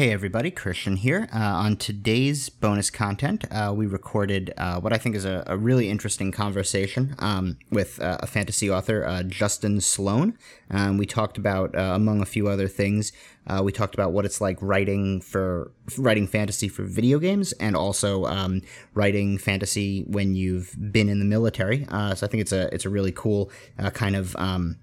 Hey everybody, Christian here. Uh, on today's bonus content, uh, we recorded uh, what I think is a, a really interesting conversation um, with uh, a fantasy author, uh, Justin Sloan. Um, we talked about, uh, among a few other things, we talked about what it's like writing for writing fantasy for video games, and also um, writing fantasy when you've been in the military. so I think it's a it's a really cool kind of um,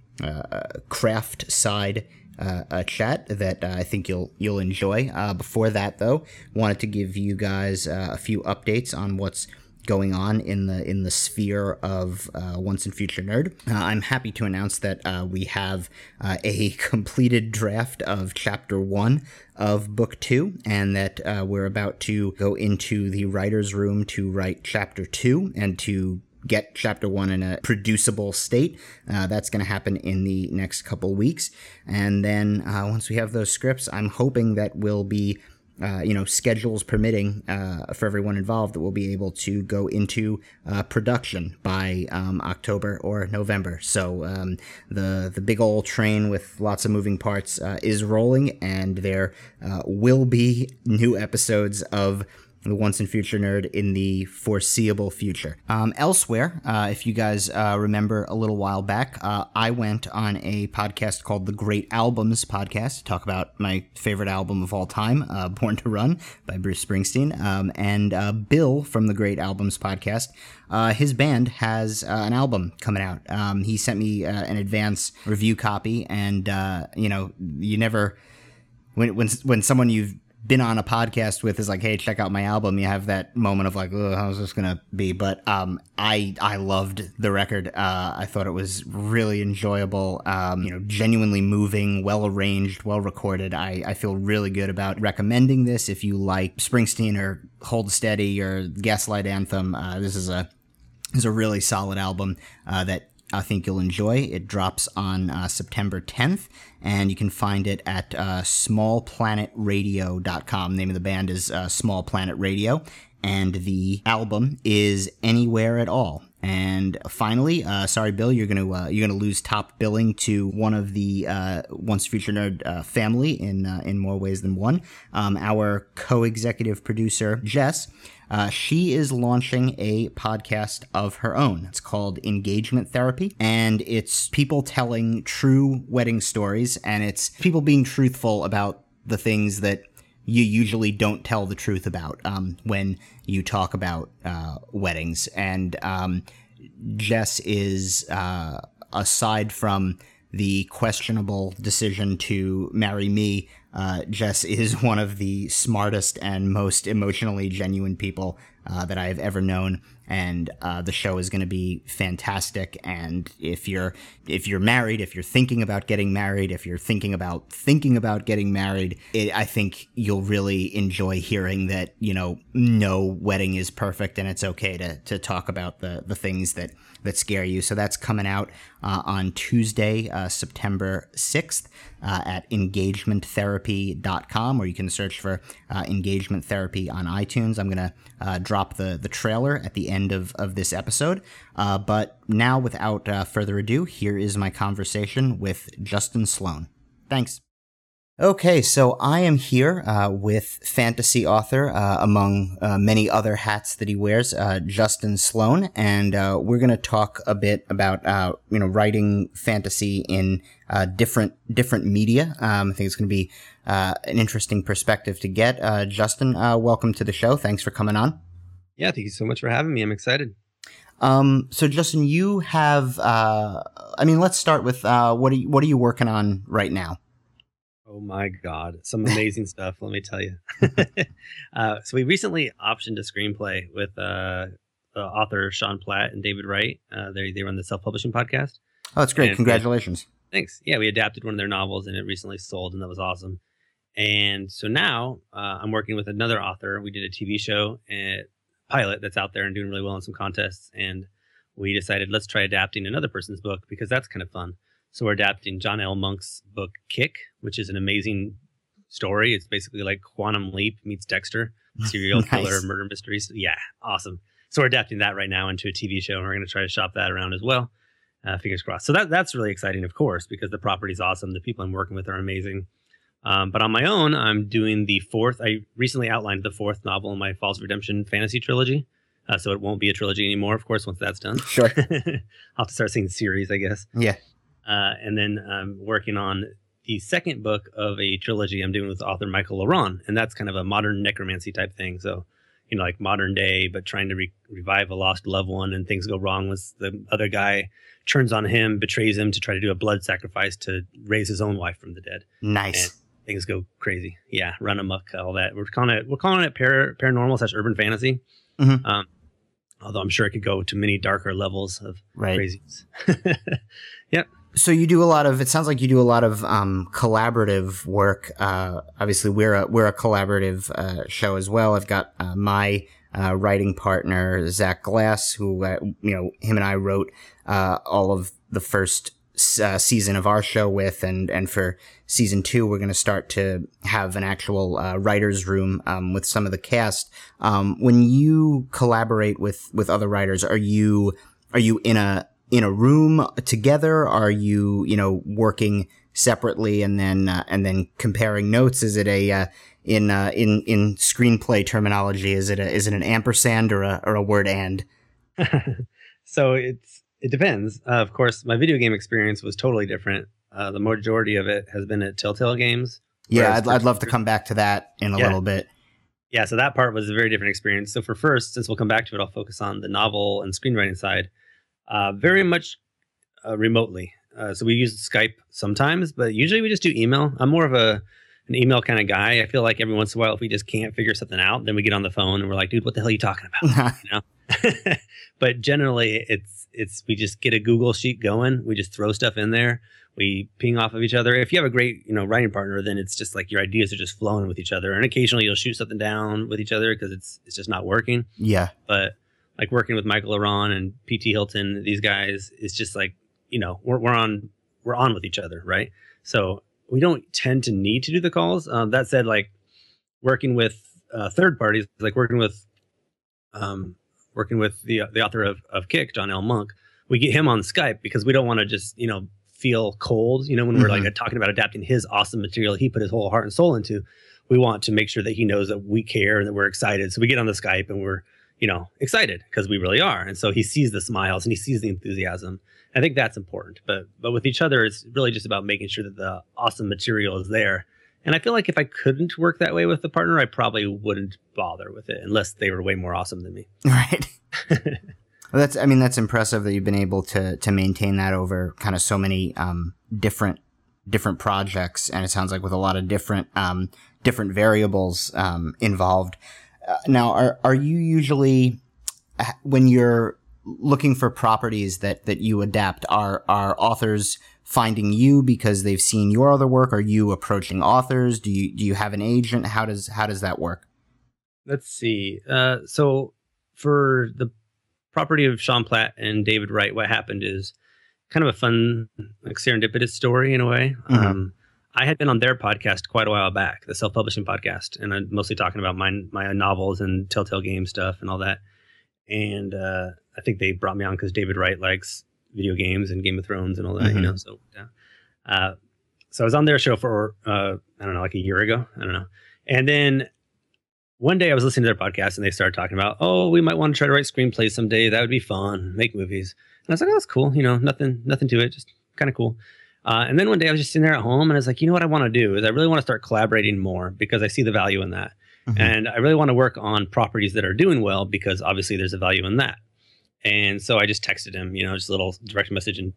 craft side uh, a chat that uh, I think you'll you'll enjoy. Uh, before that, though, wanted to give you guys uh, a few updates on what's going on in the in the sphere of uh, Once and Future Nerd. Uh, I'm happy to announce that we have a completed draft of Chapter One of Book Two, and that we're about to go into the writers' room to write Chapter Two and to get chapter one in a producible state. Uh, that's going to happen in the next couple weeks. And then uh, once we have those scripts, I'm hoping that we'll be. Uh, you know, schedules permitting uh, for everyone involved, that we'll be able to go into uh, production by um, October or November. So um, the the big old train with lots of moving parts uh, is rolling, and there will be new episodes of the Once and Future Nerd in the foreseeable future. Um, elsewhere, uh, if you guys uh, remember a little while back, uh, I went on a podcast called the Great Albums Podcast to talk about my favorite album of all time, uh, Born to Run by Bruce Springsteen. Um, and uh, Bill from the Great Albums Podcast, uh, his band has an album coming out. Um, he sent me an advance review copy, and you know, you never when when when someone you've been on a podcast with is like, hey, check out my album. You have that moment of like, oh, how's this gonna be? But um, I I loved the record. Uh, I thought it was really enjoyable. Um, you know, genuinely moving, well arranged, well recorded. I I feel really good about recommending this if you like Springsteen or Hold Steady or Gaslight Anthem. Uh, this is a is a really solid album uh, that I think you'll enjoy. It drops on uh, September 10th, and you can find it at uh, smallplanetradio.com. The name of the band is uh, Small Planet Radio, and the album is Anywhere at All. And finally, uh, sorry, Bill, you're gonna uh, you're gonna lose top billing to one of the uh, Once Future Nerd uh, family in uh, in more ways than one. Um, our co-executive producer Jess uh, she is launching a podcast of her own. It's called Engagement Therapy, and it's people telling true wedding stories, and it's people being truthful about the things that you usually don't tell the truth about um, when you talk about uh, weddings. And um, Jess is, uh, aside from the questionable decision to marry me, uh, Jess is one of the smartest and most emotionally genuine people uh, that I've ever known, and uh, the show is going to be fantastic. And if you're if you're married, if you're thinking about getting married, if you're thinking about thinking about getting married, it, I think you'll really enjoy hearing that you know no wedding is perfect, and it's okay to to talk about the the things that that scare you. So that's coming out uh, on Tuesday, uh, September 6th uh, at engagementtherapy.com, or you can search for uh, engagement therapy on iTunes. I'm going to uh, drop the, the trailer at the end of, of this episode. Uh, but now, without further ado, here is my conversation with Justin Sloan. Thanks. Okay, so I am here uh, with fantasy author, uh, among uh, many other hats that he wears, uh, Justin Sloan, and uh, we're going to talk a bit about uh, you know writing fantasy in different different media. Um, I think it's going to be an interesting perspective to get. Justin, welcome to the show. Thanks for coming on. Yeah, thank you so much for having me. I'm excited. Um, so Justin, you have, I mean, let's start with what are you, what are you working on right now? Oh my God, some amazing stuff. Let me tell you. uh, so we recently optioned a screenplay with uh, the author Sean Platt and David Wright. Uh, they they run the self publishing podcast. Oh, that's great! And Congratulations. thanks. Yeah, we adapted one of their novels and it recently sold, and that was awesome. And so now uh, I'm working with another author. We did a TV show and pilot that's out there and doing really well in some contests, and we decided let's try adapting another person's book because that's kind of fun. So we're adapting John L. Monk's book Kick, which is an amazing story. It's basically like Quantum Leap meets Dexter, serial nice. killer murder mysteries. Yeah, awesome. So we're adapting that right now into a TV show, and we're going to try to shop that around as well. Uh, fingers crossed. So that that's really exciting, of course, because the property is awesome. The people I'm working with are amazing. Um, but on my own, I'm doing the fourth. I recently outlined the fourth novel in my Falls Redemption fantasy trilogy. Uh, so it won't be a trilogy anymore, of course, once that's done. Sure. I'll have to start seeing series, I guess. Yeah. Uh, and then I'm working on the second book of a trilogy I'm doing with author Michael La Ronn, and that's kind of a modern necromancy type thing. So, you know, like modern day, but trying to re- revive a lost loved one, and things go wrong with the other guy turns on him, betrays him to try to do a blood sacrifice to raise his own wife from the dead. Nice. And things go crazy. Yeah, run amok, all that. We're calling it we're calling it par- paranormal slash urban fantasy. Mhm. Um, although I'm sure it could go to many darker levels of right. craziness. So you do a lot of. It sounds like you do a lot of um, collaborative work. Uh, obviously, we're a we're a collaborative uh, show as well. I've got uh, my uh, writing partner Zach Glass, who uh, you know him and I wrote uh, all of the first uh, season of our show with, and and for season two, we're going to start to have an actual uh, writers' room um, with some of the cast. Um, when you collaborate with with other writers, are you are you in a in a room together? Are you you know working separately and then uh, and then comparing notes? Is it a uh, in uh, in in screenplay terminology? Is it a is it an ampersand or a or a word and? so it's it depends. Uh, of course, my video game experience was totally different. Uh, the majority of it has been at Telltale Games. Yeah, I'd, I'd love to come back to that in a Yeah. little bit. Yeah, so that part was a very different experience. So for first, since we'll come back to it, I'll focus on the novel and screenwriting side. Uh, very much uh, remotely. Uh, so we use Skype sometimes, but usually we just do email. I'm more of a an email kind of guy. I feel like every once in a while, if we just can't figure something out, then we get on the phone and we're like, dude, what the hell are you talking about? you know but generally it's it's we just get a google sheet going. We just throw stuff in there. We ping off of each other. If you have a great you know writing partner then it's just like your ideas are just flowing with each other. And occasionally you'll shoot something down with each other because it's it's just not working. Yeah, but like working with michael Aron and pt Hylton these guys is just like you know we're, we're on we're on with each other right? So we don't tend to need to do the calls. Um, that said like working with uh, third parties like working with um, working with the the author of, of kick john l. Monk we get him on skype because we don't want to just you know feel cold you know when we're like mm-hmm. talking about adapting his awesome material he put his whole heart and soul into. We want to make sure that he knows that we care and that we're excited. So we get on the skype and we're you know excited because we really are. And so he sees the smiles and he sees the enthusiasm. I think that's important. But but with each other it's really just about making sure that the awesome material is there and i feel like if i couldn't work that way with the partner i probably wouldn't bother with it unless they were way more awesome than me right. Well, that's I mean that's impressive that you've been able to to maintain that over kind of so many um, different different projects, and it sounds like with a lot of different um, different variables um, involved. Uh, now, are are you usually uh, when you're looking for properties that that you adapt? Are are authors finding you because they've seen your other work? Are you approaching authors? Do you do you have an agent? How does how does that work? Let's see. Uh, so for the property of Sean Platt and David Wright, what happened is kind of a fun, like serendipitous story in a way. Mhm. Um, I had been on their podcast quite a while back, the self-publishing podcast, and I'm mostly talking about my my novels and Telltale game stuff and all that. And uh, I think they brought me on because David Wright likes video games and Game of Thrones and all that, you Mhm. know. So, yeah. uh, so I was on their show for uh, I don't know, like a year ago. I don't know, and then one day I was listening to their podcast and they started talking about, oh, we might want to try to write screenplays someday. That would be fun. Make movies. And I was like, oh, that's cool. You know, nothing, nothing to it. Just kind of cool. Uh, and then one day I was just sitting there at home and I was like, you know what I want to do is I really want to start collaborating more because I see the value in that. Mhm. And I really want to work on properties that are doing well because obviously there's a value in that. And so I just texted him, you know, just a little direct message and,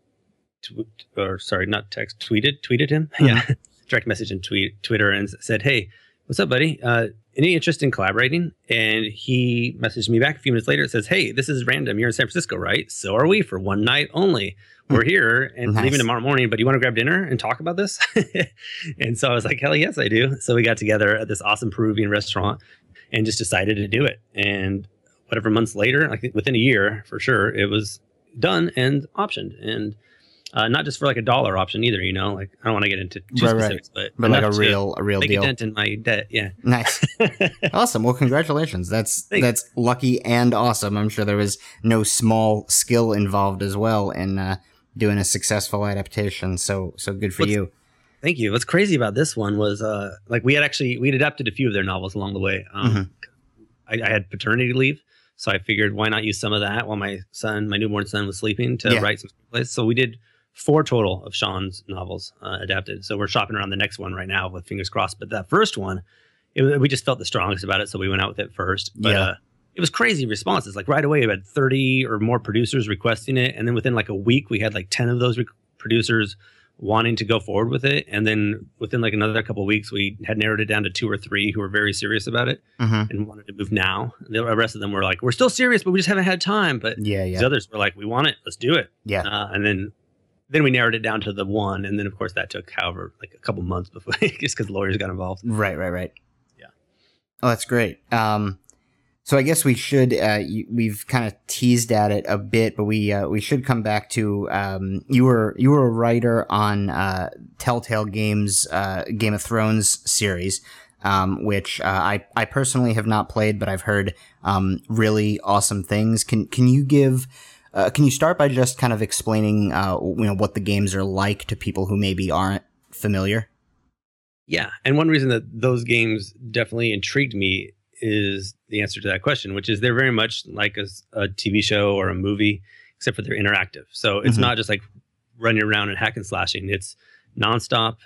tw- or sorry, not text, tweeted, tweeted him. Yeah. direct message and tweet, Twitter and said, hey, what's up, buddy? Uh, any interest in collaborating? And he messaged me back a few minutes later. It says, Hey, this is random. You're in San Francisco, right? So are we for one night only. We're here and Nice. leaving tomorrow morning, but you want to grab dinner and talk about this? and so I was like, Hell yes, I do. So we got together at this awesome Peruvian restaurant and just decided to do it. And whatever months later, like within a year for sure, it was done and optioned. And uh, not just for like a dollar option either, you know. Like I don't want to get into too Right, right. specifics, but but like a real a real make deal. a dent in my debt. Yeah. Nice. Awesome. Well, congratulations. That's Thanks. that's lucky and awesome. I'm sure there was no small skill involved as well in uh, doing a successful adaptation. So so good for What's- you. Thank you. What's crazy about this one was uh, like we had actually we had adapted a few of their novels along the way. Um, Mhm. I, I had paternity leave, so I figured why not use some of that while my son, my newborn son, was sleeping to Yeah. write some screenplays. So we did four total of Sean's novels uh, adapted. So we're shopping around the next one right now with fingers crossed. But that first one, it, we just felt the strongest about it, so we went out with it first. But Yeah. uh, it was crazy responses. Like right away, we had thirty or more producers requesting it, and then within like a week, we had like ten of those rec- producers wanting to go forward with it. And then within like another couple of weeks, we had narrowed it down to two or three who were very serious about it hmm and wanted to move now. The rest of them were like, "We're still serious, but we just haven't had time." But Yeah, these yeah, others were like, "We want it, let's do it." yeah. Uh, and then then we narrowed it down to the one, and then of course that took however like a couple months before just because lawyers got involved. Right, right, right. Yeah. Oh, that's great. Um, so I guess we should. Uh, we've kind of teased at it a bit, but we uh, we should come back to. Um, you were you were a writer on uh, Telltale Games uh, Game of Thrones series, um, which uh, I I personally have not played, but I've heard um, really awesome things. Can can you give? Uh, can you start by just kind of explaining, you know, what the games are like to people who maybe aren't familiar? Yeah, and one reason that those games definitely intrigued me is the answer to that question, which is they're very much like a TV show or a movie, except for they're interactive. So it's Mhm. not just like running around and hack and slashing. It's nonstop,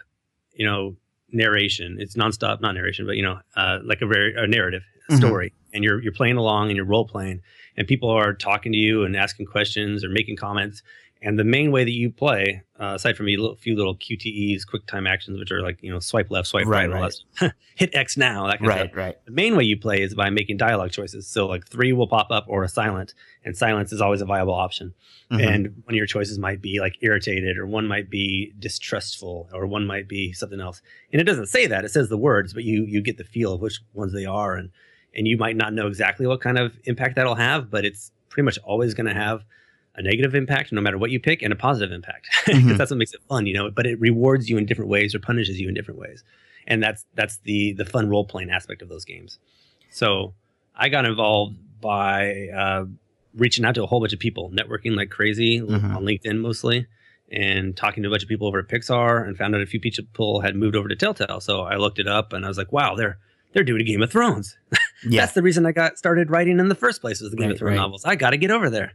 you know, narration. It's nonstop, not narration, but you know, uh, like a very a narrative Mhm. story. And you're you're playing along and you're role playing, and people are talking to you and asking questions or making comments. And the main way that you play, uh, aside from a little, few little QTEs, quick time actions, which are like you know swipe left, swipe Right, right, and all that stuff. hit X now, that kind of Right, stuff. right. The main way you play is by making dialogue choices. So like three will pop up or a silent, and silence is always a viable option. Mhm. And one of your choices might be like irritated, or one might be distrustful, or one might be something else. And it doesn't say that; it says the words, but you you get the feel of which ones they are, and and you might not know exactly what kind of impact that'll have, but it's pretty much always going to have a negative impact no matter what you pick and a positive impact because Mhm. that's what makes it fun you know but it rewards you in different ways or punishes you in different ways and that's that's the the fun role playing aspect of those games so i got involved by uh, reaching out to a whole bunch of people networking like crazy Mhm. on linkedin mostly and talking to a bunch of people over at pixar and found out a few people had moved over to telltale so i looked it up and i was like wow they're they're doing a game of thrones Yeah. that's the reason I got started writing in the first place was the Game Right, of Thrones right. novels. I got to get over there,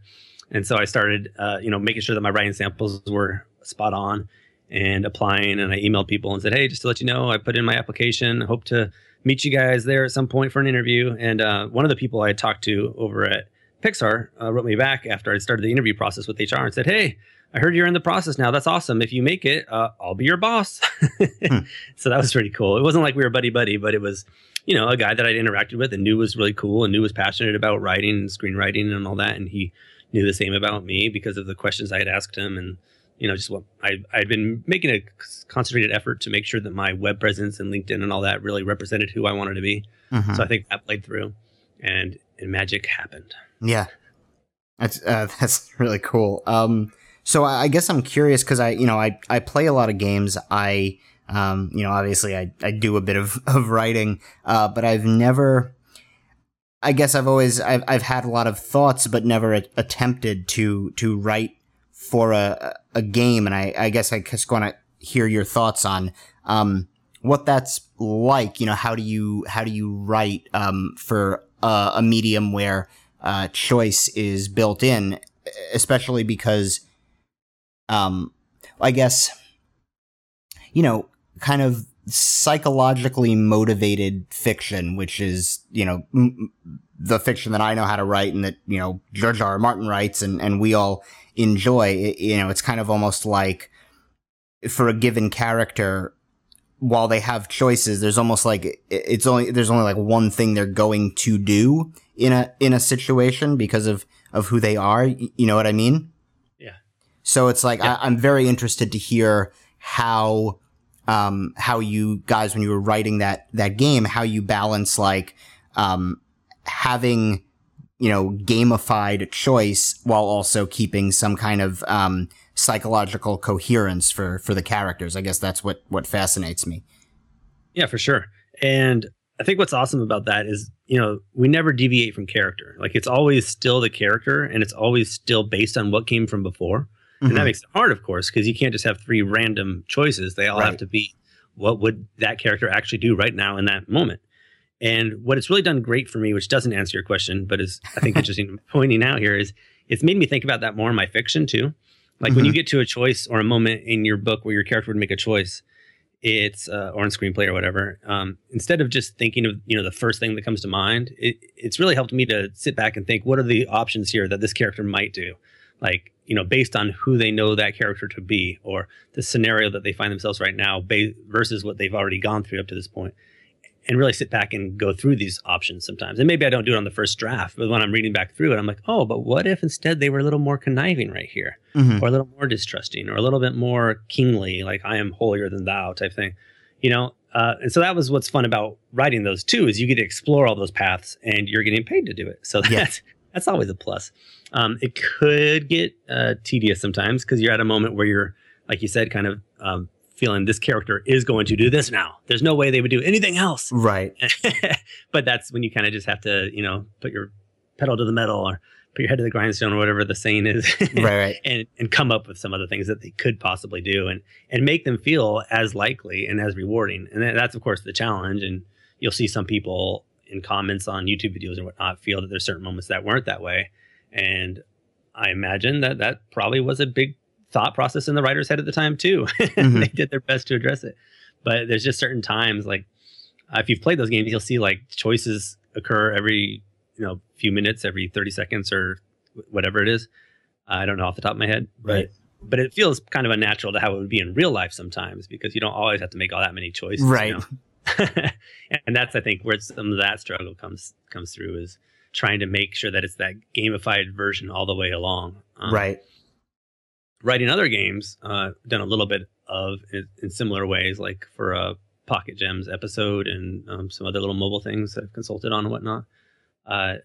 and so I started, uh, you know, making sure that my writing samples were spot on, and applying. And I emailed people and said, "Hey, just to let you know, I put in my application. Hope to meet you guys there at some point for an interview." And uh, one of the people I had talked to over at Pixar uh, wrote me back after I started the interview process with HR and said, "Hey." I heard you're in the process now. That's awesome. If you make it, uh, I'll be your boss. Hmm. So that was pretty cool. It wasn't like we were buddy buddy, but it was you know, a guy that I'd interacted with and knew was really cool and knew was passionate about writing and screenwriting and all that. And he knew the same about me because of the questions I had asked him. And, you know, just what I, I'd been making a concentrated effort to make sure that my web presence and LinkedIn and all that really represented who I wanted to be. Mhm. So I think that played through and, and magic happened. Yeah, that's uh, that's really cool. Um, so I, I guess I'm curious because I, you know, I I play a lot of games. I, um, you know, obviously I I do a bit of of writing, uh, but I've never. I guess I've always I've I've had a lot of thoughts, but never a- attempted to to write for a a game, and I I guess I just want to hear your thoughts on um what that's like. You know, how do you how do you write um for a, a medium where uh, choice is built in, especially because, um, I guess, you know, kind of psychologically motivated fiction, which is, you know, m- the fiction that I know how to write and that, you know, George R. R. Martin writes and, and we all enjoy, It- you know, it's kind of almost like for a given character, while they have choices, there's almost like it's only, there's only like one thing they're going to do in a, in a situation because of, of who they are. You know what I mean? Yeah. So it's like, Yeah. I, I'm very interested to hear how, um, how you guys, when you were writing that, that game, how you balance like, um, having, you know, gamified choice while also keeping some kind of, um, psychological coherence for, for the characters. I guess that's what, what fascinates me. Yeah, for sure. And I think what's awesome about that is, you know, we never deviate from character. Like it's always still the character and it's always still based on what came from before. Mm-hmm. and that mm-hmm. makes it hard, of course, because you can't just have three random choices. They all right. have to be what would that character actually do right now in that moment. And what it's really done great for me, which doesn't answer your question, but is I think interesting pointing out here is it's made me think about that more in my fiction too. Like mm-hmm. when you get to a choice or a moment in your book where your character would make a choice, it's uh, or in screenplay or whatever. Um, instead of just thinking of you know the first thing that comes to mind, it, it's really helped me to sit back and think, what are the options here that this character might do? Like you know, based on who they know that character to be, or the scenario that they find themselves right now, ba- versus what they've already gone through up to this point and really sit back and go through these options sometimes. And maybe I don't do it on the first draft, but when I'm reading back through it, I'm like, oh, but what if instead they were a little more conniving right here, mm-hmm. or a little more distrusting, or a little bit more kingly, like I am holier than thou type thing, you know? Uh, and so that was what's fun about writing those too, is you get to explore all those paths, and you're getting paid to do it. So that's yeah. That's always a plus. Um, it could get uh, tedious sometimes because you're at a moment where you're, like you said, kind of um, feeling this character is going to do this now. There's no way they would do anything else. Right. but that's when you kind of just have to, you know, put your pedal to the metal or put your head to the grindstone or whatever the saying is. right, right. And and come up with some other things that they could possibly do and and make them feel as likely and as rewarding. And that's of course the challenge. And you'll see some people in comments on YouTube videos and whatnot feel that there's certain moments that weren't that way. And I imagine that that probably was a big thought process in the writer's head at the time too. Mm-hmm. they did their best to address it. But there's just certain times like uh, if you've played those games, you'll see like choices occur every you know few minutes, every 30 seconds or whatever it is. I don't know off the top of my head, right. but but it feels kind of unnatural to how it would be in real life sometimes because you don't always have to make all that many choices. Right. You know? and that's I think where some of that struggle comes comes through is trying to make sure that it's that gamified version all the way along. Um, right writing other games, uh, done a little bit of in, in, similar ways, like for a Pocket Gems episode and um, some other little mobile things that I've consulted on and whatnot. Uh,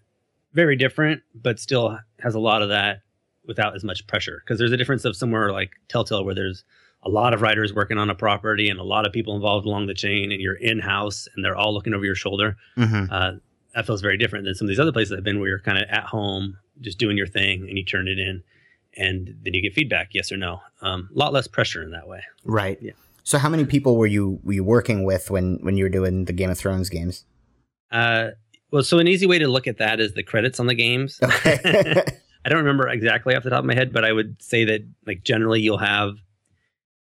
very different, but still has a lot of that without as much pressure. Because there's a difference of somewhere like Telltale where there's a lot of writers working on a property and a lot of people involved along the chain, and you're in house and they're all looking over your shoulder. Mm-hmm. Uh, that feels very different than some of these other places I've been where you're kind of at home, just doing your thing, and you turn it in and then you get feedback, yes or no. A um, lot less pressure in that way. Right. Yeah. So, how many people were you were you working with when when you were doing the Game of Thrones games? Uh, well, so an easy way to look at that is the credits on the games. Okay. I don't remember exactly off the top of my head, but I would say that like generally you'll have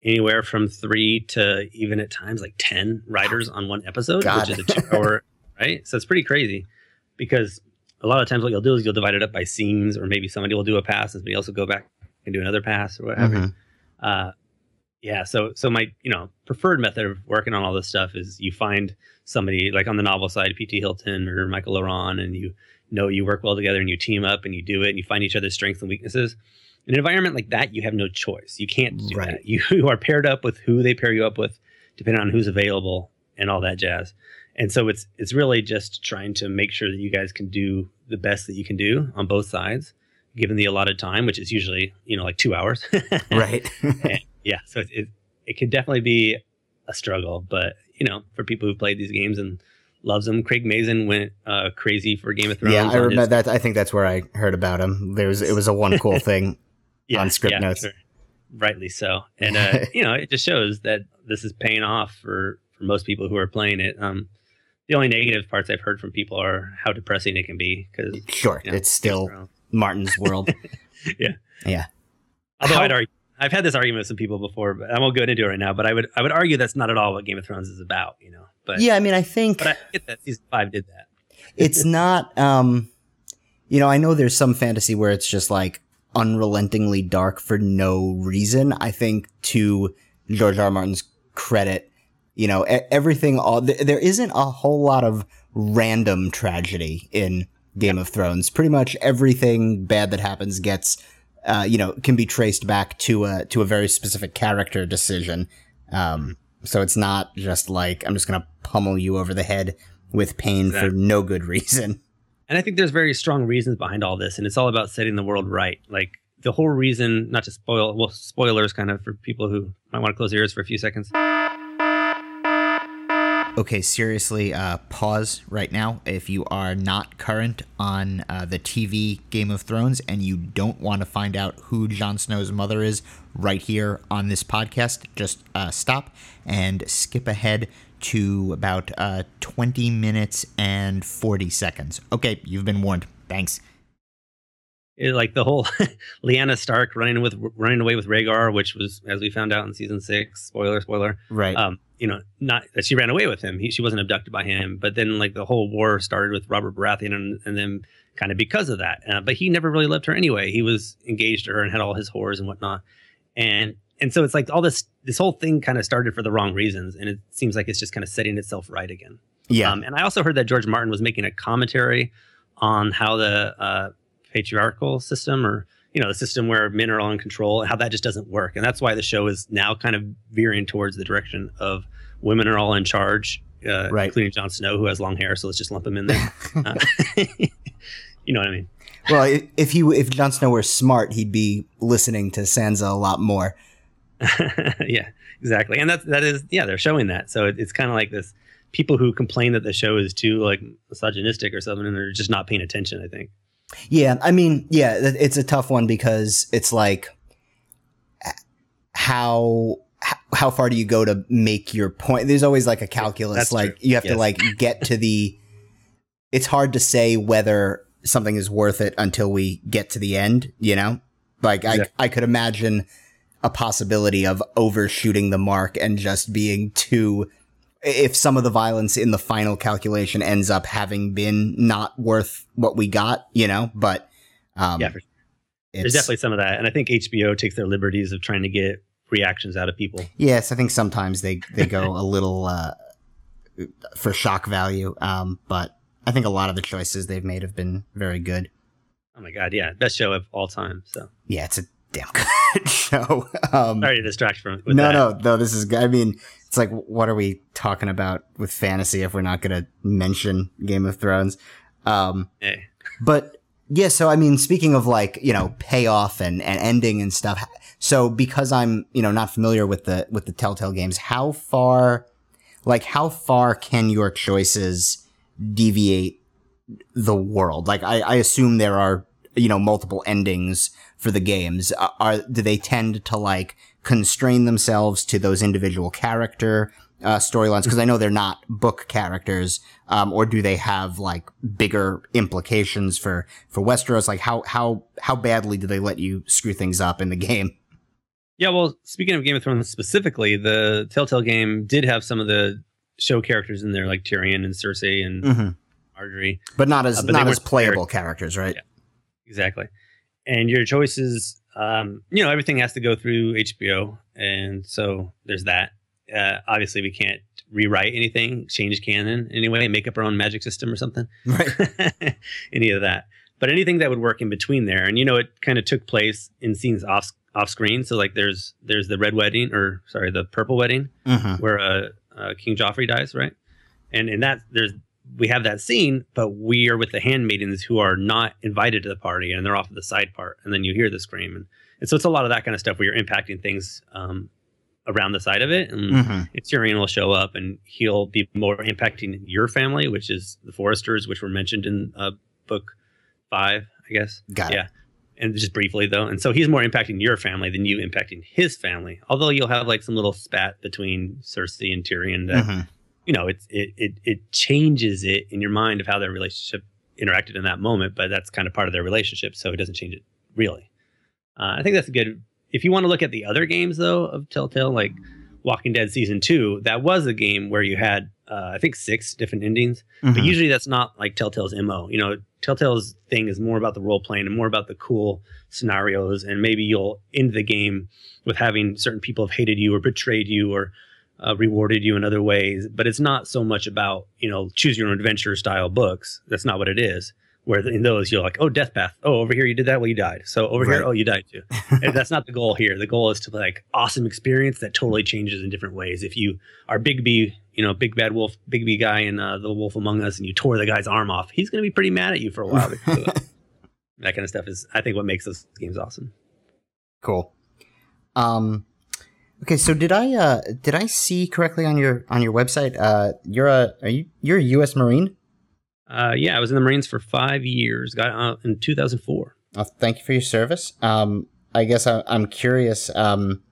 anywhere from three to even at times like ten writers on one episode, God. which is a two hour, right? So it's pretty crazy because a lot of times what you'll do is you'll divide it up by scenes, or maybe somebody will do a pass and somebody else will go back and do another pass or whatever. Mm-hmm. Uh, yeah, so so my you know preferred method of working on all this stuff is you find somebody like on the novel side, P.T. Hylton or Michael La Ronn, and you know you work well together and you team up and you do it and you find each other's strengths and weaknesses. In an environment like that, you have no choice. You can't do right. that. You, you are paired up with who they pair you up with, depending on who's available and all that jazz and so it's it's really just trying to make sure that you guys can do the best that you can do on both sides given the allotted time which is usually you know like two hours right yeah so it, it, it could definitely be a struggle but you know for people who have played these games and loves them craig mazin went uh, crazy for game of thrones yeah i remember his- that i think that's where i heard about him there was it was a one cool thing yeah, on script yeah, notes sure. rightly so and uh, you know it just shows that this is paying off for for most people who are playing it um the only negative parts I've heard from people are how depressing it can be because sure, you know, it's still Martin's world. yeah, yeah. Although how- I'd argue, I've had this argument with some people before, but I won't go into it right now. But I would, I would argue that's not at all what Game of Thrones is about. You know, but yeah, I mean, I think, but I get that season five did that. it's not, um, you know, I know there's some fantasy where it's just like unrelentingly dark for no reason. I think to George R. R. Martin's credit, you know, everything, all, there isn't a whole lot of random tragedy in Game of Thrones. Pretty much everything bad that happens gets, uh, you know, can be traced back to a, to a very specific character decision. Um, so it's not just like, I'm just going to pummel you over the head with pain exactly. for no good reason. And I think there's very strong reasons behind all this, and it's all about setting the world right. Like the whole reason, not to spoil, well, spoilers kind of for people who might want to close their ears for a few seconds okay, seriously, uh, pause right now. If you are not current on uh, the TV Game of Thrones and you don't want to find out who Jon Snow's mother is right here on this podcast, just uh, stop and skip ahead to about uh, 20 minutes and 40 seconds. Okay, you've been warned. Thanks. It, like the whole Lyanna Stark running with running away with Rhaegar, which was as we found out in season six. Spoiler, spoiler. Right. Um, you know, not that she ran away with him. He, she wasn't abducted by him. But then, like the whole war started with Robert Baratheon, and, and then kind of because of that. Uh, but he never really loved her anyway. He was engaged to her and had all his whores and whatnot. And and so it's like all this this whole thing kind of started for the wrong reasons, and it seems like it's just kind of setting itself right again. Yeah. Um, and I also heard that George Martin was making a commentary on how the uh, patriarchal system or you know the system where men are all in control how that just doesn't work and that's why the show is now kind of veering towards the direction of women are all in charge uh, Right. including Jon Snow who has long hair so let's just lump him in there Uh, you know what I mean Well, if he if Jon Snow were smart, he'd be listening to Sansa a lot more. yeah exactly and that's that is yeah they're showing that so it, it's kind of like this people who complain that the show is too like misogynistic or something and they're just not paying attention I think Yeah, I mean, yeah, it's a tough one because it's like how how far do you go to make your point? There's always like a calculus, That's like true. you have to like get to the. It's hard to say whether something is worth it until we get to the end. You know, like I I could imagine a possibility of overshooting the mark and just being too. If some of the violence in the final calculation ends up having been not worth what we got, you know, but um, yeah for There's definitely some of that, and I think HBO takes their liberties of trying to get reactions out of people. Yes, I think sometimes they they go a little uh, for shock value, um, but I think a lot of the choices they've made have been very good. Oh my god, yeah, best show of all time. So Yeah, it's a damn good show. Um, sorry to distract from no, that. no, no. This is. I mean, it's like, what are we talking about with fantasy if we're not going to mention Game of Thrones? Um, Hey. but yeah, so I mean, speaking of like you know payoff and and ending and stuff. So because I'm you know not familiar with the with the Telltale games, how far, like how far can your choices deviate the world? Like I, I assume there are you know multiple endings for the games. Are, are do they tend to like constrain themselves to those individual character uh, storylines? Because I know they're not book characters, um, or do they have like bigger implications for for Westeros? Like how how how badly do they let you screw things up in the game? Yeah, well, speaking of Game of Thrones specifically, the Telltale game did have some of the show characters in there, like Tyrion and Cersei and Mm-hmm. Margaery. But not as Uh, but not as playable characters, right? Yeah. Exactly. And your choices, um, you know, everything has to go through HBO, and so there's that. Uh, obviously, we can't rewrite anything, change canon anyway, make up our own magic system or something. Right. any of that. But anything that would work in between there, and you know, it kind of took place in scenes off off screen. So like, there's there's the red wedding, or sorry, the purple wedding, Mm-hmm. where uh, uh, King Joffrey dies, right? And in that, there's we have that scene, but we are with the handmaidens who are not invited to the party, and they're off of the side part, and then you hear the scream, and, and so it's a lot of that kind of stuff where you're impacting things um, around the side of it, and Mm-hmm. Tyrion will show up and he'll be more impacting your family, which is the Forresters, which were mentioned in uh, book five, I guess. Got it. Yeah. And just briefly though, and so he's more impacting your family than you impacting his family. Although you'll have like some little spat between Cersei and Tyrion that Mm-hmm. You know it it it it changes it in your mind of how their relationship interacted in that moment. But that's kind of part of their relationship, so it doesn't change it really. Uh, I think that's a good. If you want to look at the other games though of Telltale, like Walking Dead season two, that was a game where you had uh, I think six different endings. Mm-hmm. But usually that's not like Telltale's MO. You know, Telltale's thing is more about the role playing and more about the cool scenarios. And maybe you'll end the game with having certain people have hated you or betrayed you or uh, rewarded you in other ways. But it's not so much about, you know, choose your own adventure style books. That's not what it is. Where in those you're like, oh, death path. Oh, over here you did that. Well, you died. So over Right. here, oh, you died too. and that's not the goal here. The goal is to like awesome experience that totally changes in different ways. If you are Bigby, you know, big bad wolf, Bigby guy in uh, The Wolf Among Us, and you tore the guy's arm off, he's going to be pretty mad at you for a while. that. that kind of stuff is, I think, what makes those games awesome. Cool. Um, Okay, so did I uh did I see correctly on your on your website? Uh, you're a are you you're a U.S. Marine? Uh, yeah, I was in the Marines for five years. Got out in 2004. Uh, thank you for your service. Um, I guess I, I'm curious. Um,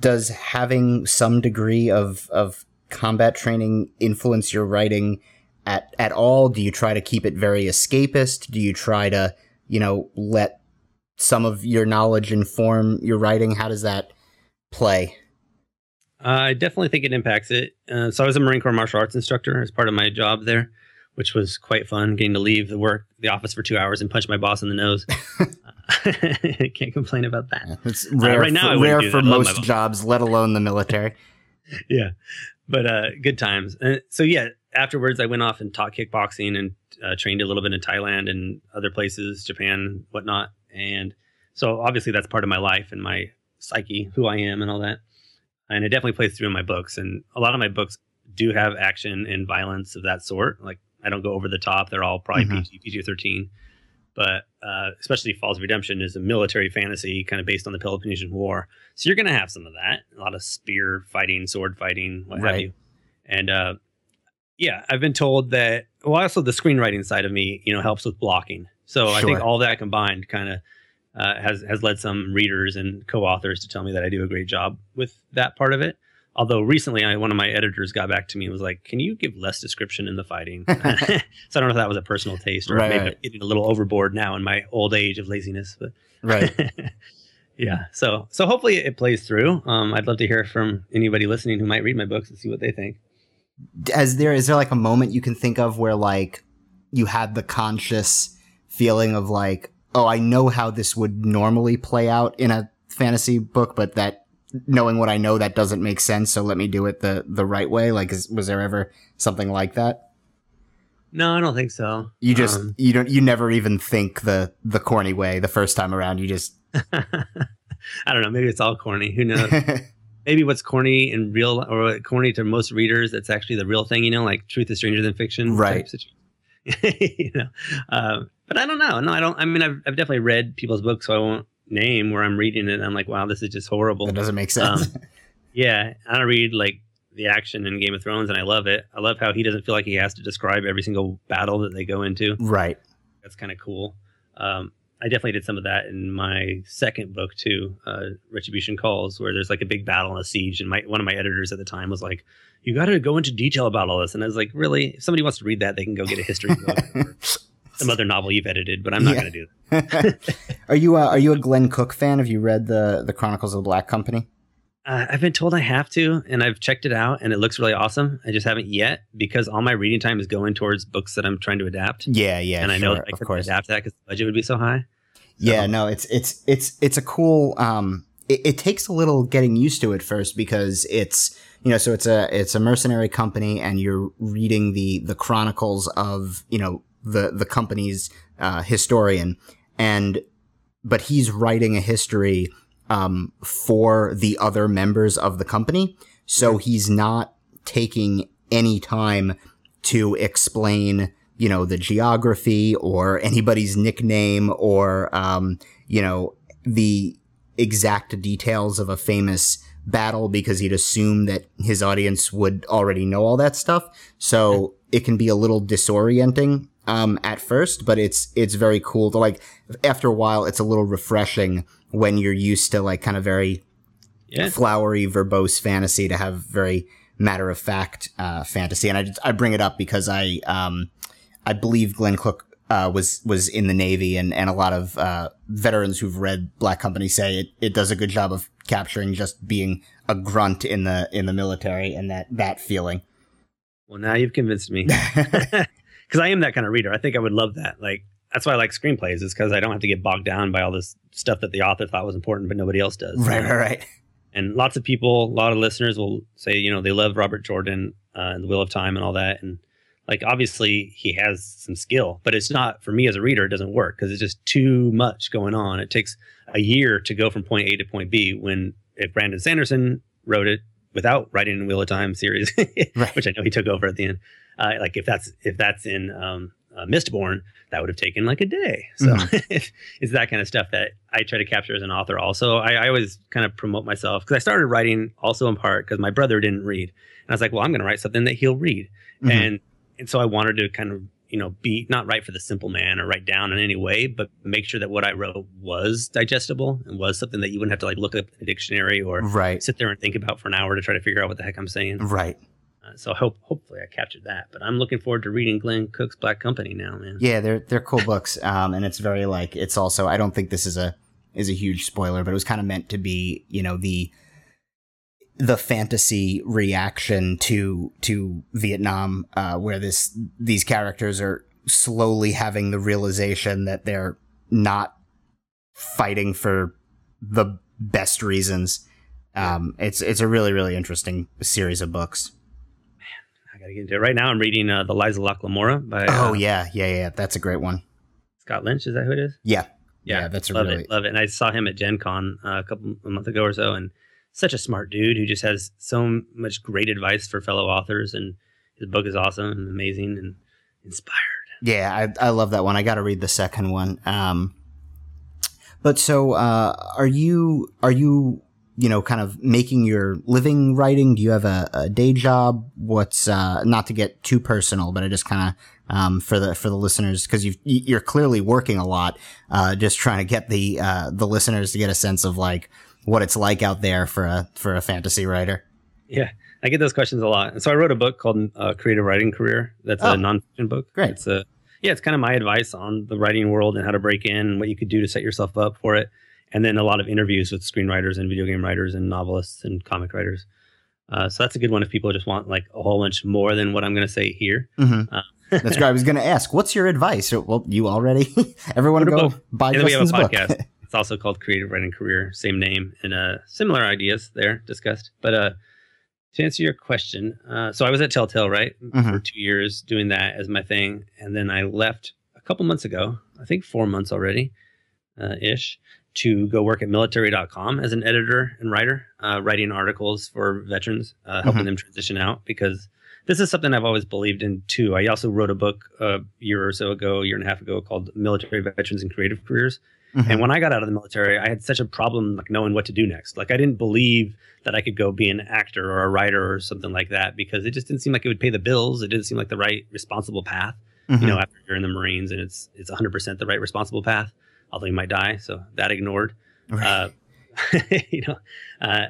does having some degree of of combat training influence your writing at at all? Do you try to keep it very escapist? Do you try to you know let some of your knowledge inform your writing? How does that play? I definitely think it impacts it. Uh, so I was a Marine Corps martial arts instructor as part of my job there, which was quite fun. Getting to leave the work the office for two hours and punch my boss in the nose. Can't complain about that. It's rare, uh, right now, for, rare for most jobs, let alone the military. yeah, but uh, good times. Uh, so yeah, afterwards I went off and taught kickboxing and uh, trained a little bit in Thailand and other places, Japan, whatnot. And so obviously that's part of my life and my psyche, who I am, and all that. And it definitely plays through in my books. And a lot of my books do have action and violence of that sort. Like I don't go over the top; they're all probably mm-hmm. PG PG thirteen. But uh, especially Falls of Redemption is a military fantasy, kind of based on the Peloponnesian War. So you're going to have some of that, a lot of spear fighting, sword fighting, what right. have you. And uh, yeah, I've been told that. Well, also the screenwriting side of me, you know, helps with blocking. So sure. I think all that combined kind of uh, has has led some readers and co-authors to tell me that I do a great job with that part of it. Although recently, I, one of my editors got back to me and was like, "Can you give less description in the fighting?" so I don't know if that was a personal taste or right, maybe right. getting a little overboard now in my old age of laziness. But right, yeah. So so hopefully it plays through. Um, I'd love to hear from anybody listening who might read my books and see what they think. As there is there like a moment you can think of where like you had the conscious feeling of like oh, I know how this would normally play out in a fantasy book, but that knowing what I know, that doesn't make sense. So let me do it the, the right way. Like, is, was there ever something like that? No, I don't think so. You just, um, you don't, you never even think the, the corny way the first time around. You just, I don't know. Maybe it's all corny. Who knows? maybe what's corny in real or corny to most readers, that's actually the real thing, you know, like truth is stranger than fiction. Right. you know, um, but I don't know. No, I don't. I mean, I've, I've definitely read people's books, so I won't name where I'm reading it. I'm like, wow, this is just horrible. That doesn't make sense. Um, yeah, I don't read like the action in Game of Thrones, and I love it. I love how he doesn't feel like he has to describe every single battle that they go into. Right. That's kind of cool. Um, I definitely did some of that in my second book too, uh, Retribution Calls, where there's like a big battle and a siege, and my one of my editors at the time was like, "You got to go into detail about all this," and I was like, "Really? If somebody wants to read that, they can go get a history book." Some other novel you've edited, but I'm not yeah. going to do that. are you uh, are you a Glenn Cook fan? Have you read the the Chronicles of the Black Company? Uh, I've been told I have to, and I've checked it out, and it looks really awesome. I just haven't yet because all my reading time is going towards books that I'm trying to adapt. Yeah, yeah, and I know I of course adapt that because the budget would be so high. So. Yeah, no, it's it's it's it's a cool. Um, it, it takes a little getting used to at first because it's you know so it's a it's a mercenary company, and you're reading the the chronicles of you know the the company's uh, historian, and but he's writing a history um, for the other members of the company, so he's not taking any time to explain you know the geography or anybody's nickname or um, you know the exact details of a famous battle because he'd assume that his audience would already know all that stuff. So it can be a little disorienting um, at first, but it's it's very cool to like. After a while, it's a little refreshing when you're used to like kind of very yeah. flowery, verbose fantasy to have very matter of fact uh, fantasy. And I just, I bring it up because I um, I believe Glenn Cook uh, was was in the Navy, and and a lot of uh, veterans who've read Black Company say it it does a good job of capturing just being a grunt in the in the military and that that feeling. Well, now you've convinced me. because I am that kind of reader. I think I would love that. Like that's why I like screenplays is because I don't have to get bogged down by all this stuff that the author thought was important, but nobody else does. Right, right, right. And lots of people, a lot of listeners will say, you know, they love Robert Jordan uh, and The Wheel of Time and all that, and like obviously he has some skill, but it's not for me as a reader. It doesn't work because it's just too much going on. It takes a year to go from point A to point B. When if Brandon Sanderson wrote it without writing the Wheel of Time series, right. which I know he took over at the end, uh, like if that's if that's in um, uh, Mistborn, that would have taken like a day. So it's that kind of stuff that I try to capture as an author. Also, I, I always kind of promote myself because I started writing also in part because my brother didn't read, and I was like, well, I'm going to write something that he'll read, Mhm. and and so I wanted to kind of you know be not write for the simple man or write down in any way, but make sure that what I wrote was digestible and was something that you wouldn't have to like look up in a dictionary or Right. sit there and think about for an hour to try to figure out what the heck I'm saying. Right. Uh, so hope hopefully I captured that. But I'm looking forward to reading Glenn Cook's Black Company now, man. Yeah, they're they're cool books. Um, and it's very like it's also I don't think this is a is a huge spoiler, but it was kind of meant to be, you know, the the fantasy reaction to to Vietnam, uh, where this these characters are slowly having the realization that they're not fighting for the best reasons. Um, it's it's a really really interesting series of books. I got to get into it. Right now I'm reading uh, The Lies of Locke Lamora by Oh uh, yeah, yeah, yeah, that's a great one. Scott Lynch. Is that who it is? Yeah, yeah, that's a love really it. Love it. And I saw him at Gen Con uh, a couple a month ago or so, and such a smart dude who just has so much great advice for fellow authors. And his book is awesome and amazing and inspired. Yeah, I I love that one. I got to read the second one. Um, but so uh, are you? Are you? You know, kind of making your living writing. Do you have a, a day job? What's uh, not to get too personal, but I just kind of um, for the for the listeners because you you're clearly working a lot. Uh, just trying to get the uh, the listeners to get a sense of like what it's like out there for a for a fantasy writer. Yeah, I get those questions a lot. And so I wrote a book called uh, Creative Writing Career. That's Oh. a nonfiction book. Great. It's a yeah, it's kind of my advice on the writing world and how to break in, and what you could do to set yourself up for it, and then a lot of interviews with screenwriters and video game writers and novelists and comic writers. Uh, so that's a good one if people just want like a whole bunch more than what I'm going to say here. Mm-hmm. Uh, That's great. I was going to ask, what's your advice? Well, you already. Everyone go buy and then we have a Justin's book. podcast. it's also called Creative Writing Career, same name, and uh, similar ideas there discussed. But uh, to answer your question, uh, so I was at Telltale, right, for Mhm. two years doing that as my thing, and then I left a couple months ago. I think four months already, uh, ish, to go work at military.com as an editor and writer, uh, writing articles for veterans, uh, helping Mhm. them transition out because. This is something I've always believed in too. I also wrote a book a year or so ago, a year and a half ago, called "Military Veterans and Creative Careers," Mhm. And when I got out of the military, I had such a problem like knowing what to do next. Like I didn't believe that I could go be an actor or a writer or something like that because it just didn't seem like it would pay the bills. It didn't seem like the right responsible path. Mhm. You know, after you're in the Marines and it's it's 100% the right responsible path, although you might die. So that ignored. Right. Uh, you know, uh,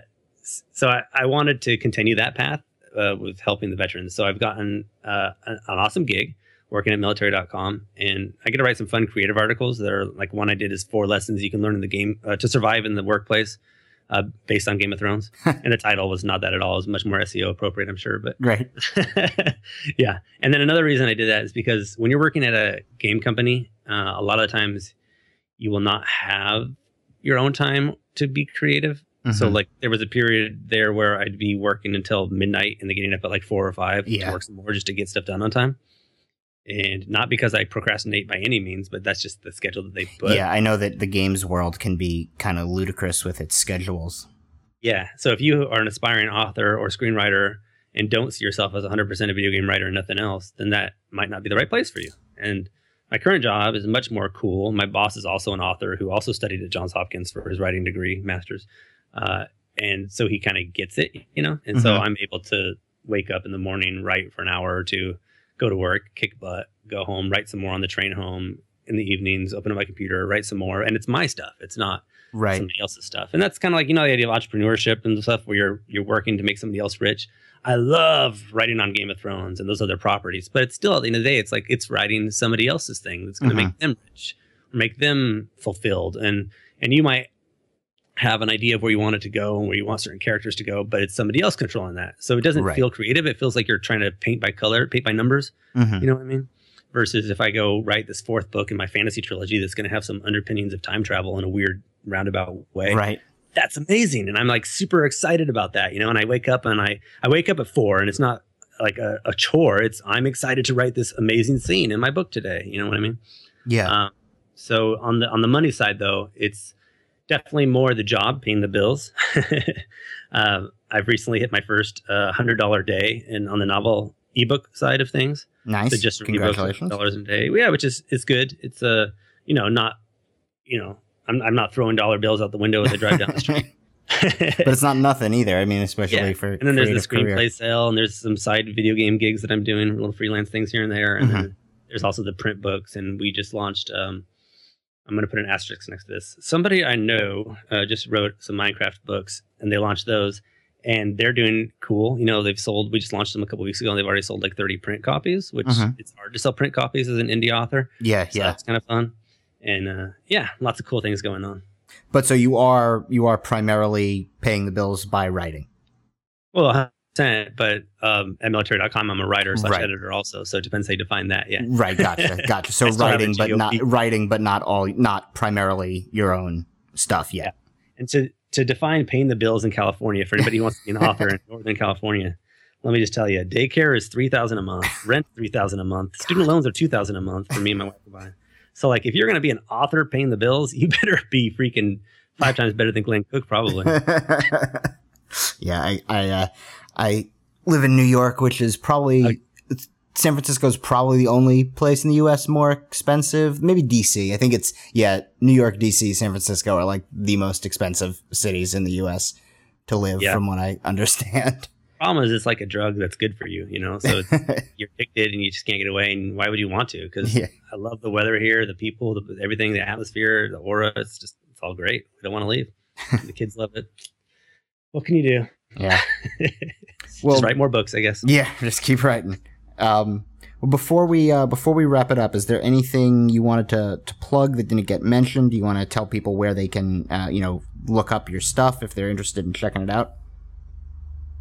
so I, I wanted to continue that path uh, with helping the veterans. So I've gotten uh, an, an awesome gig working at military.com and I get to write some fun creative articles that are like one I did is four lessons you can learn in the game uh, to survive in the workplace uh, based on Game of Thrones. and the title was not that at all. It was much more SEO appropriate, I'm sure. But Great. yeah. And then another reason I did that is because when you're working at a game company, uh, a lot of times you will not have your own time to be creative. So Mhm. like there was a period there where I'd be working until midnight and then getting up at like four or five Yeah. to work some more just to get stuff done on time. And not because I procrastinate by any means, but that's just the schedule that they put. yeah, I know that the games world can be kind of ludicrous with its schedules. Yeah. So if you are an aspiring author or screenwriter and don't see yourself as 100% a video game writer and nothing else, then that might not be the right place for you. And my current job is much more cool. My boss is also an author who also studied at Johns Hopkins for his writing degree, master's. Uh, and so he kind of gets it, you know? And so Mhm. I'm able to wake up in the morning, write for an hour or two, go to work, kick butt, go home, write some more on the train home in the evenings, open up my computer, write some more. And it's my stuff. It's not Right. somebody else's stuff. And that's kind of like, you know, the idea of entrepreneurship and stuff where you're you're working to make somebody else rich. I love writing on Game of Thrones and those other properties, but it's still at the end of the day, it's like it's writing somebody else's thing that's going to Mhm. make them rich, or make them fulfilled. And and you might have an idea of where you want it to go and where you want certain characters to go, but it's somebody else controlling that. So it doesn't Right. feel creative. It feels like you're trying to paint by color, paint by numbers. Mhm. You know what I mean? Versus if I go write this fourth book in my fantasy trilogy that's going to have some underpinnings of time travel and a weird roundabout way. Right. That's amazing. And I'm like super excited about that, you know, and I wake up and I, I wake up at four and it's not like a, a chore. It's I'm excited to write this amazing scene in my book today. You know what I mean? Yeah. Um, so on the on the money side though, it's definitely more the job paying the bills. um, I've recently hit my first uh, hundred dollar day and on the novel ebook side of things. Nice. So just Congratulations. dollars a day. Yeah, which is it's good. It's a uh, you know not you know I'm I'm not throwing dollar bills out the window as I drive down the street. but it's not nothing either. I mean, especially Yeah. for and then there's the screenplay career. sale, and there's some side video game gigs that I'm doing, little freelance things here and there, and Mm-hmm. then there's also the print books. And we just launched. Um, I'm going to put an asterisk next to this. Somebody I know uh, just wrote some Minecraft books, and they launched those, and they're doing cool. You know, they've sold. We just launched them a couple weeks ago, and they've already sold like 30 print copies, which Mhm. it's hard to sell print copies as an indie author. Yeah, So yeah. it's kind of fun. And uh, yeah, lots of cool things going on. But so you are you are primarily paying the bills by writing. Well, 100%, but um, at military.com, I'm a writer slash Right. editor also. So it depends how you define that. Yeah. Right, gotcha, gotcha. So I still have a writing, but not writing, but not all, not primarily your own stuff yet. And to, to define paying the bills in California for anybody who wants to be an author in Northern California, let me just tell you, daycare is three thousand a month, rent three thousand a month, student loans are two thousand a month for me and my wife combined. So like, if you're going to be an author paying the bills, you better be freaking five times better than Glen Cook, probably. yeah, I I, uh, I live in New York, which is probably San Francisco's probably the only place in the U.S. more expensive. Maybe D.C. I think it's yeah, New York, D.C., San Francisco are like the most expensive cities in the U.S. to live, Yeah. from what I understand. Problem is, it's like a drug that's good for you, you know. So it's, you're addicted and you just can't get away. And why would you want to? Because yeah, I love the weather here, the people, the, everything, the atmosphere, the aura. It's just, it's all great. We don't want to leave. the kids love it. What can you do? yeah. Well- write more books, I guess. Yeah, just keep writing. Um, well, before we uh, before we wrap it up, is there anything you wanted to to plug that didn't get mentioned? Do you want to tell people where they can, uh, you know, look up your stuff if they're interested in checking it out?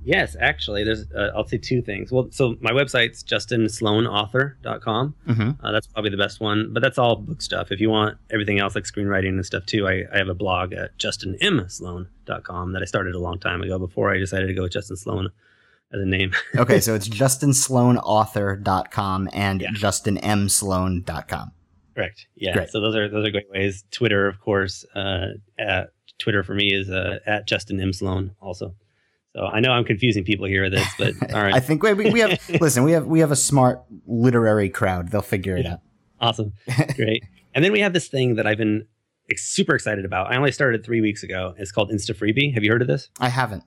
Yes, actually, there's. Uh, I'll say two things. Well, so my website's justinsloanauthor.com. Mm-hmm. Uh, that's probably the best one, but that's all book stuff. If you want everything else like screenwriting and stuff too, I, I have a blog at justinmsloan.com that I started a long time ago before I decided to go with Justin Sloan as a name. Okay, so it's justinsloanauthor.com and Yeah. justinmsloan.com. Correct. Yeah. Great. So those are those are great ways. Twitter, of course. Uh, at, Twitter for me is uh, at Justin M Sloan also. So I know I'm confusing people here with this, but all I think we, we have listen. We have we have a smart literary crowd. They'll figure it out. awesome, great. And then we have this thing that I've been ex- super excited about. I only started three weeks ago. It's called Instafreebie. Have you heard of this? I haven't.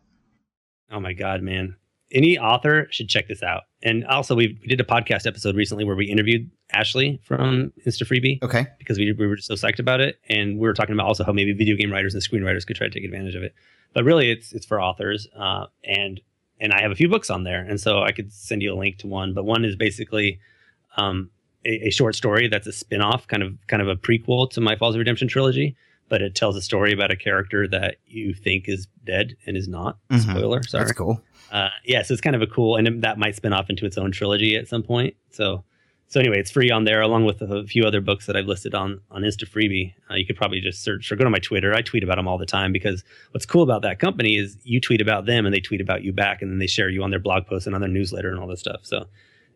Oh my god, man! Any author should check this out. And also, we we did a podcast episode recently where we interviewed Ashley from Instafreebie. Okay. because we, we were so psyched about it and we were talking about also how maybe video game writers and screenwriters could try to take advantage of it but really it's it's for authors uh, and and i have a few books on there and so i could send you a link to one but one is basically um, a, a short story that's a spin-off kind of kind of a prequel to my falls of redemption trilogy but it tells a story about a character that you think is dead and is not Mhm. spoiler sorry That's cool. Uh, yeah, so it's kind of a cool, and that might spin off into its own trilogy at some point. So, so anyway, it's free on there, along with a few other books that I've listed on on Instafreebie. Uh, you could probably just search or go to my Twitter. I tweet about them all the time because what's cool about that company is you tweet about them and they tweet about you back, and then they share you on their blog posts and on their newsletter and all this stuff. So.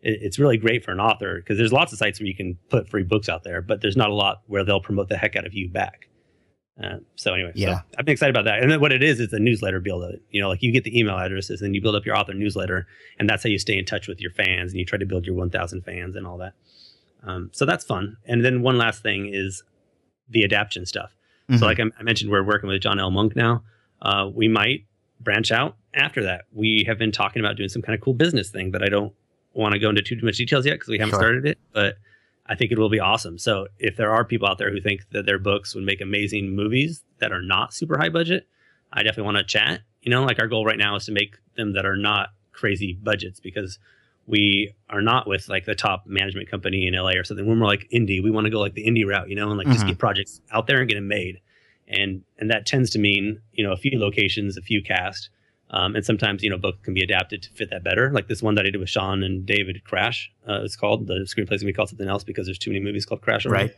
it- It's really great for an author because there's lots of sites where you can put free books out there, but there's not a lot where they'll promote the heck out of you back. Uh, so anyway, so Yeah. I've been excited about that. And then what it is is a newsletter build. It you know, like you get the email addresses and you build up your author newsletter, and that's how you stay in touch with your fans and you try to build your 1,000 fans and all that. Um, so that's fun. And then one last thing is the adaption stuff. Mhm. So like I, I mentioned, we're working with John L. Monk now. Uh, we might branch out after that. We have been talking about doing some kind of cool business thing, but I don't want to go into too much details yet because we haven't Sure. started it. But I think it will be awesome. So if there are people out there who think that their books would make amazing movies that are not super high budget, I definitely want to chat. You know, like our goal right now is to make them that are not crazy budgets because we are not with like the top management company in LA or something. We're more like indie. We want to go like the indie route, you know, and like just Mhm. get projects out there and get them made. And and that tends to mean you know a few locations, a few cast, um, and sometimes you know book can be adapted to fit that better. Like this one that I did with Sean and David, Crash. Uh, it's called the screenplay's gonna be called something else because there's too many movies called Crash. already. Right.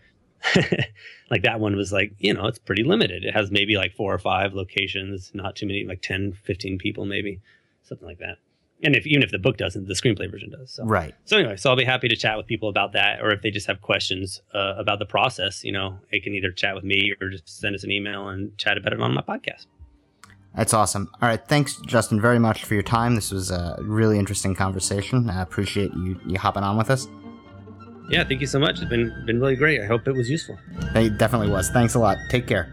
like that one was like you know it's pretty limited. It has maybe like four or five locations, not too many, like 10, 15 people maybe, something like that. And if even if the book doesn't, the screenplay version does. So Right. so anyway, so I'll be happy to chat with people about that, or if they just have questions uh, about the process, you know, they can either chat with me or just send us an email and chat about it on my podcast. That's awesome. All right, thanks, Justin, very much for your time. This was a really interesting conversation. I appreciate you you hopping on with us. Yeah, thank you so much. It's been been really great. I hope it was useful. It definitely was. Thanks a lot. Take care.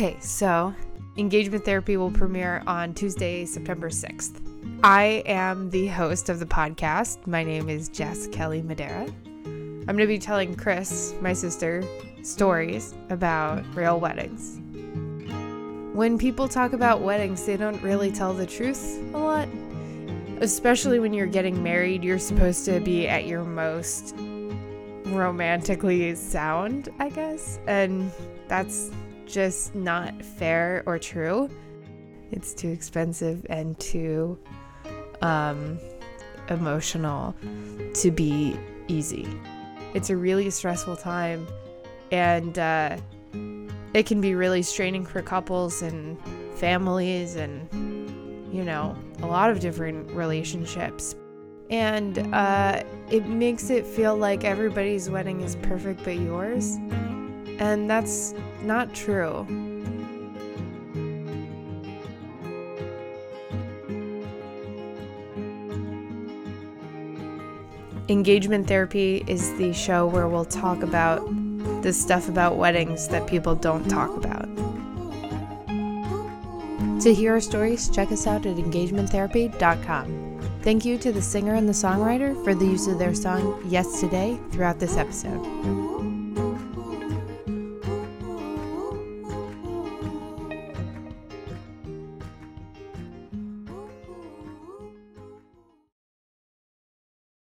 Okay, so Engagement Therapy will premiere on Tuesday, September 6th. I am the host of the podcast. My name is Jess Kelley-Madera. I'm going to be telling Chris, my sister, stories about real weddings. When people talk about weddings, they don't really tell the truth a lot. Especially when you're getting married, you're supposed to be at your most romantically sound, I guess. And that's just not fair or true. It's too expensive and too um, emotional to be easy. It's a really stressful time, and uh, it can be really straining for couples and families and, you know, a lot of different relationships. And uh, it makes it feel like everybody's wedding is perfect but yours. And that's not true. Engagement Therapy is the show where we'll talk about the stuff about weddings that people don't talk about. To hear our stories, check us out at engagementtherapy.com. Thank you to the singer and the songwriter for the use of their song Yes Today throughout this episode.